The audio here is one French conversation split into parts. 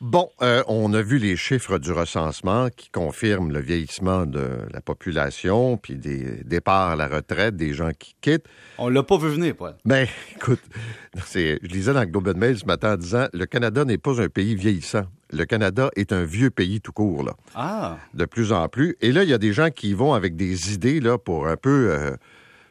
Bon, euh, on a vu les chiffres du recensement qui confirment le vieillissement de la population, puis des départs à la retraite, des gens qui quittent. On l'a pas vu venir, Paul. Ben, écoute, je lisais dans le Globe and Mail ce matin en disant le Canada n'est pas un pays vieillissant. Le Canada est un vieux pays tout court, là. Ah. De plus en plus. Et là, il y a des gens qui vont avec des idées, là, pour un peu, euh,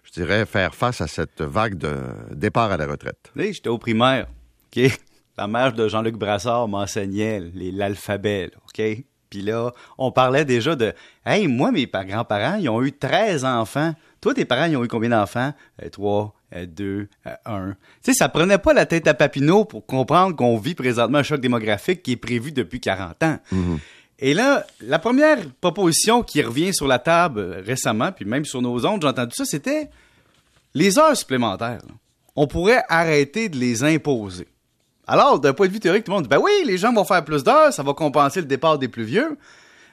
je dirais, faire face à cette vague de départ à la retraite. Oui, j'étais au primaire. OK? La mère de Jean-Luc Brassard m'enseignait l'alphabet, OK? Puis là, on parlait déjà de Hey, moi, mes grands-parents, ils ont eu 13 enfants. Toi, tes parents, ils ont eu combien d'enfants? Euh, trois, euh, deux, euh, un. Tu sais, ça prenait pas la tête à Papineau pour comprendre qu'on vit présentement un choc démographique qui est prévu depuis 40 ans. Mm-hmm. Et là, la première proposition qui revient sur la table récemment, puis même sur nos ondes, j'ai entendu ça, c'était les heures supplémentaires. On pourrait arrêter de les imposer. Alors, d'un point de vue théorique, tout le monde dit, ben oui, les gens vont faire plus d'heures, ça va compenser le départ des plus vieux.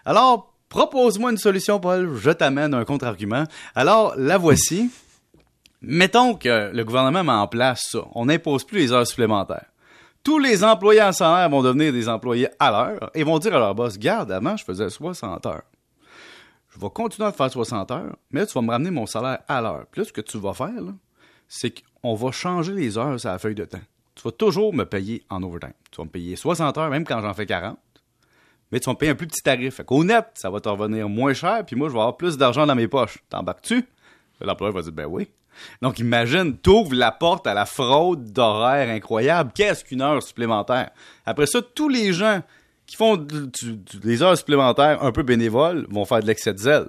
Alors, propose-moi une solution, Paul, je t'amène un contre-argument. Alors, la voici. Mettons que le gouvernement met en place ça. On n'impose plus les heures supplémentaires. Tous les employés en salaire vont devenir des employés à l'heure et vont dire à leur boss, garde, avant, je faisais 60 heures. Je vais continuer à faire 60 heures, mais là, tu vas me ramener mon salaire à l'heure. Puis là, ce que tu vas faire, c'est qu'on va changer les heures sur la feuille de temps tu vas toujours me payer en overtime. Tu vas me payer 60 heures, même quand j'en fais 40. Mais tu vas me payer un plus petit tarif. Fait qu'au net, ça va te revenir moins cher, puis moi, je vais avoir plus d'argent dans mes poches. T'embarques-tu? L'employeur va dire, ben oui. Donc, imagine, t'ouvres la porte à la fraude d'horaire incroyable. Qu'est-ce qu'une heure supplémentaire? Après ça, tous les gens qui font des heures supplémentaires un peu bénévoles vont faire de l'excès de zèle.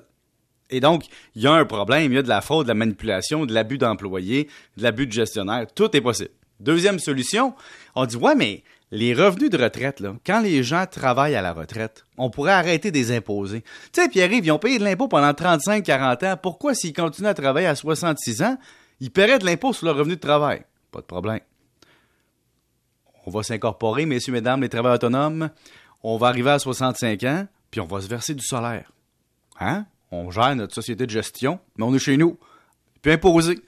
Et donc, il y a un problème, il y a de la fraude, de la manipulation, de l'abus d'employés, de l'abus de gestionnaire. Tout est possible. Deuxième solution, on dit, ouais, mais les revenus de retraite, quand les gens travaillent à la retraite, on pourrait arrêter de les imposer. Tu sais, Pierre-Yves, ils ont payé de l'impôt pendant 35-40 ans. Pourquoi, s'ils continuent à travailler à 66 ans, ils paieraient de l'impôt sur leur revenu de travail? Pas de problème. On va s'incorporer, messieurs, mesdames, les travailleurs autonomes. On va arriver à 65 ans, puis on va se verser du salaire. Hein? On gère notre société de gestion, mais on est chez nous. Puis imposer.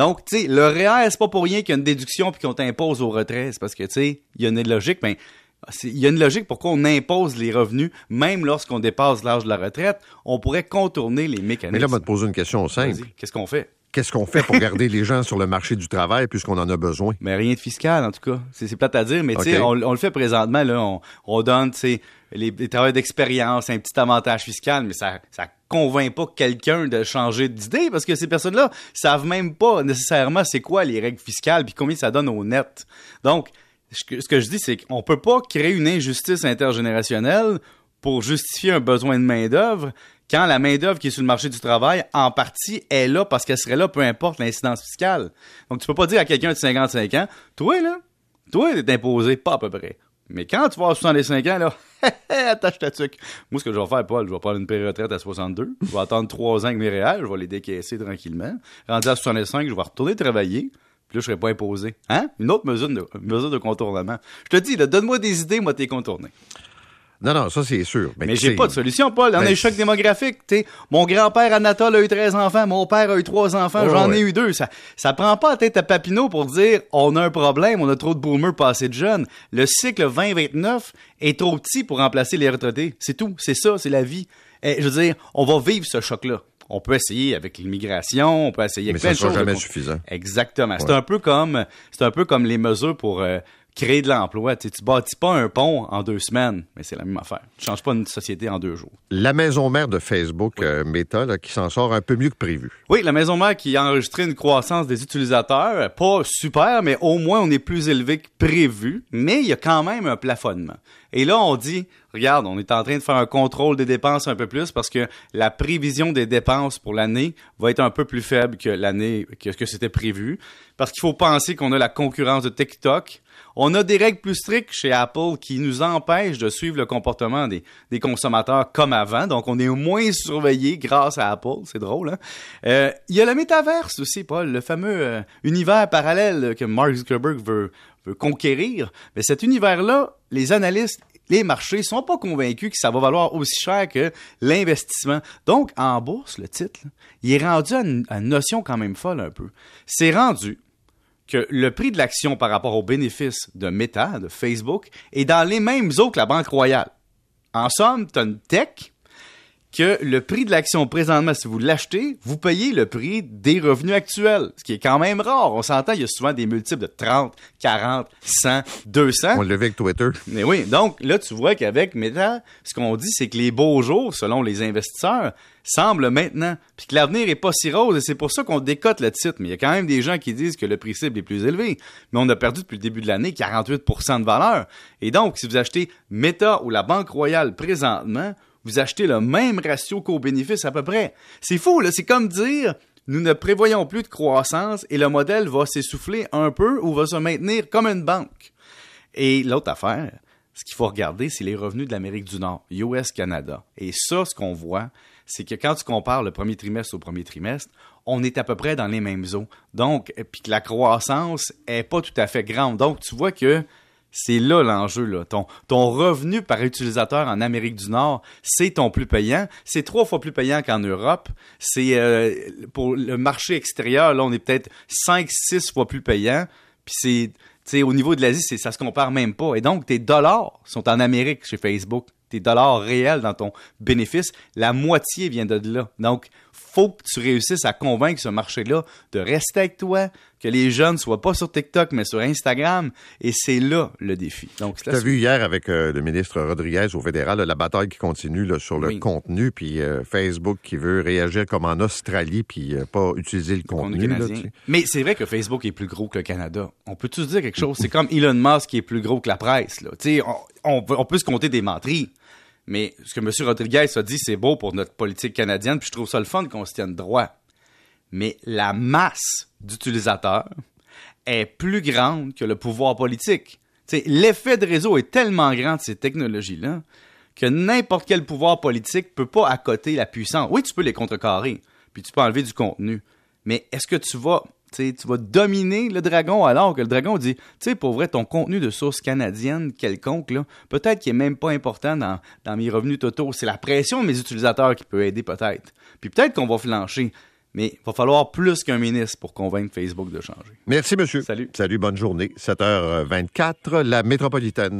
Donc, tu sais, le REER, c'est pas pour rien qu'il y a une déduction puis qu'on t'impose au retrait. C'est parce que, tu sais, il y a une logique, mais il y a une logique pourquoi on impose les revenus, même lorsqu'on dépasse l'âge de la retraite. On pourrait contourner les mécanismes. Mais là, on va te poser une question simple. Qu'est-ce qu'on fait? Qu'est-ce qu'on fait pour garder les gens sur le marché du travail puisqu'on en a besoin? Mais rien de fiscal, en tout cas. C'est plate à dire, mais tu sais, on, le fait présentement, là. On, on donne, les, les travailleurs d'expérience, un petit avantage fiscal, mais ça, ça convainc pas quelqu'un de changer d'idée parce que ces personnes-là savent même pas nécessairement c'est quoi les règles fiscales puis combien ça donne au net. Donc, ce que, je dis, c'est qu'on peut pas créer une injustice intergénérationnelle pour justifier un besoin de main-d'œuvre quand la main-d'œuvre qui est sur le marché du travail, en partie, est là parce qu'elle serait là peu importe l'incidence fiscale. Donc, tu peux pas dire à quelqu'un de 55 ans, toi, là, toi, t'es imposé pas à peu près. Mais quand tu vas avoir 65 ans, là, attache ta tuque. Moi, ce que je vais faire, Paul, je vais prendre une période à 62. Je vais attendre 3 ans avec mes réels, je vais les décaisser tranquillement. Rendu à 65, je vais retourner travailler. Puis là, je serai pas imposé. Hein? Une autre mesure de, mesure de contournement. Je te dis, donne-moi des idées, moi, t'es contourné. Non, non, ça c'est sûr. Mais, j'ai pas de solution, Paul. On a un ben, choc démographique. T'sais. Mon grand-père Anatole a eu 13 enfants, mon père a eu 3 enfants, j'en ai eu deux. Ça, ça prend pas la tête à Papineau pour dire on a un problème, on a trop de boomers passés de jeunes. Le cycle 2029 est trop petit pour remplacer les retraités. C'est tout. C'est ça, c'est la vie. Et, je veux dire, on va vivre ce choc-là. On peut essayer avec l'immigration, on peut essayer avec Mais plein ça de jamais suffisant. Exactement. C'est un peu comme c'est un peu comme les mesures pour euh, créer de l'emploi. Tu ne bâtis pas un pont en deux semaines, mais c'est la même affaire. Tu changes pas une société en deux jours. La maison mère de Facebook, euh, Meta, qui s'en sort un peu mieux que prévu. Oui, la maison mère qui a enregistré une croissance des utilisateurs, pas super, mais au moins on est plus élevé que prévu, mais il y a quand même un plafonnement. Et là, on dit, regarde, on est en train de faire un contrôle des dépenses un peu plus parce que la prévision des dépenses pour l'année va être un peu plus faible que l'année que, que c'était prévu. Parce qu'il faut penser qu'on a la concurrence de TikTok, on a des règles plus strictes chez Apple qui nous empêchent de suivre le comportement des, consommateurs comme avant. Donc, on est moins surveillé grâce à Apple. C'est drôle, hein? Euh, il y a le métaverse aussi, Paul, le fameux euh, univers parallèle que Mark Zuckerberg veut, veut conquérir. Mais cet univers-là, les analystes les marchés sont pas convaincus que ça va valoir aussi cher que l'investissement. Donc, en bourse, le titre, il est rendu à une, notion quand même folle un peu. C'est rendu que le prix de l'action par rapport aux bénéfices de Meta, de Facebook, est dans les mêmes eaux que la Banque Royale. En somme, tu as une tech que le prix de l'action présentement, si vous l'achetez, vous payez le prix des revenus actuels, ce qui est quand même rare. On s'entend, il y a souvent des multiples de 30, 40, 100, 200. On le avec Twitter. Mais oui, donc là, tu vois qu'avec Meta, ce qu'on dit, c'est que les beaux jours, selon les investisseurs, semblent maintenant, puis que l'avenir est pas si rose, et c'est pour ça qu'on décote le titre. Mais il y a quand même des gens qui disent que le prix cible est plus élevé. Mais on a perdu depuis le début de l'année 48% de valeur. Et donc, si vous achetez Meta ou la Banque Royale présentement, vous achetez le même ratio qu'au bénéfice à peu près. C'est fou, là. C'est comme dire, nous ne prévoyons plus de croissance et le modèle va s'essouffler un peu ou va se maintenir comme une banque. Et l'autre affaire, ce qu'il faut regarder, c'est les revenus de l'Amérique du Nord, US-Canada. Et ça, ce qu'on voit, c'est que quand tu compares le premier trimestre au premier trimestre, on est à peu près dans les mêmes eaux. Donc, puis que la croissance est pas tout à fait grande. Donc, tu vois que c'est là l'enjeu. Ton, revenu par utilisateur en Amérique du Nord, c'est ton plus payant. C'est trois fois plus payant qu'en Europe. C'est euh, pour le marché extérieur, là, on est peut-être cinq, six fois plus payant. Puis c'est au niveau de l'Asie, ça se compare même pas. Et donc, tes dollars sont en Amérique chez Facebook. Tes dollars réels dans ton bénéfice, la moitié vient de là. Donc, faut que tu réussisses à convaincre ce marché-là de rester avec toi, que les jeunes soient pas sur TikTok, mais sur Instagram. Et c'est là le défi. Donc, tu as vu hier avec euh, le ministre Rodriguez au fédéral la bataille qui continue sur le contenu, puis euh, Facebook qui veut réagir comme en Australie, puis euh, pas utiliser le, contenu. mais c'est vrai que Facebook est plus gros que le Canada. On peut tous dire quelque chose? c'est comme Elon Musk qui est plus gros que la presse. Là. On, on, on peut se compter des menteries. Mais ce que M. Rodriguez a dit, c'est beau pour notre politique canadienne, puis je trouve ça le fun qu'on se tienne droit. Mais la masse d'utilisateurs est plus grande que le pouvoir politique. L'effet de réseau est tellement grand de ces technologies-là que n'importe quel pouvoir politique peut pas accoter la puissance. Oui, tu peux les contrecarrer, puis tu peux enlever du contenu. Mais est-ce que tu vas tu vas dominer le dragon alors que le dragon dit, tu sais, pour vrai, ton contenu de source canadienne quelconque, peut-être qu'il est même pas important dans, dans mes revenus totaux. C'est la pression de mes utilisateurs qui peut aider peut-être. Puis peut-être qu'on va flancher. Mais il va falloir plus qu'un ministre pour convaincre Facebook de changer. Merci, monsieur. Salut. Salut, bonne journée. 7h24, la métropolitaine.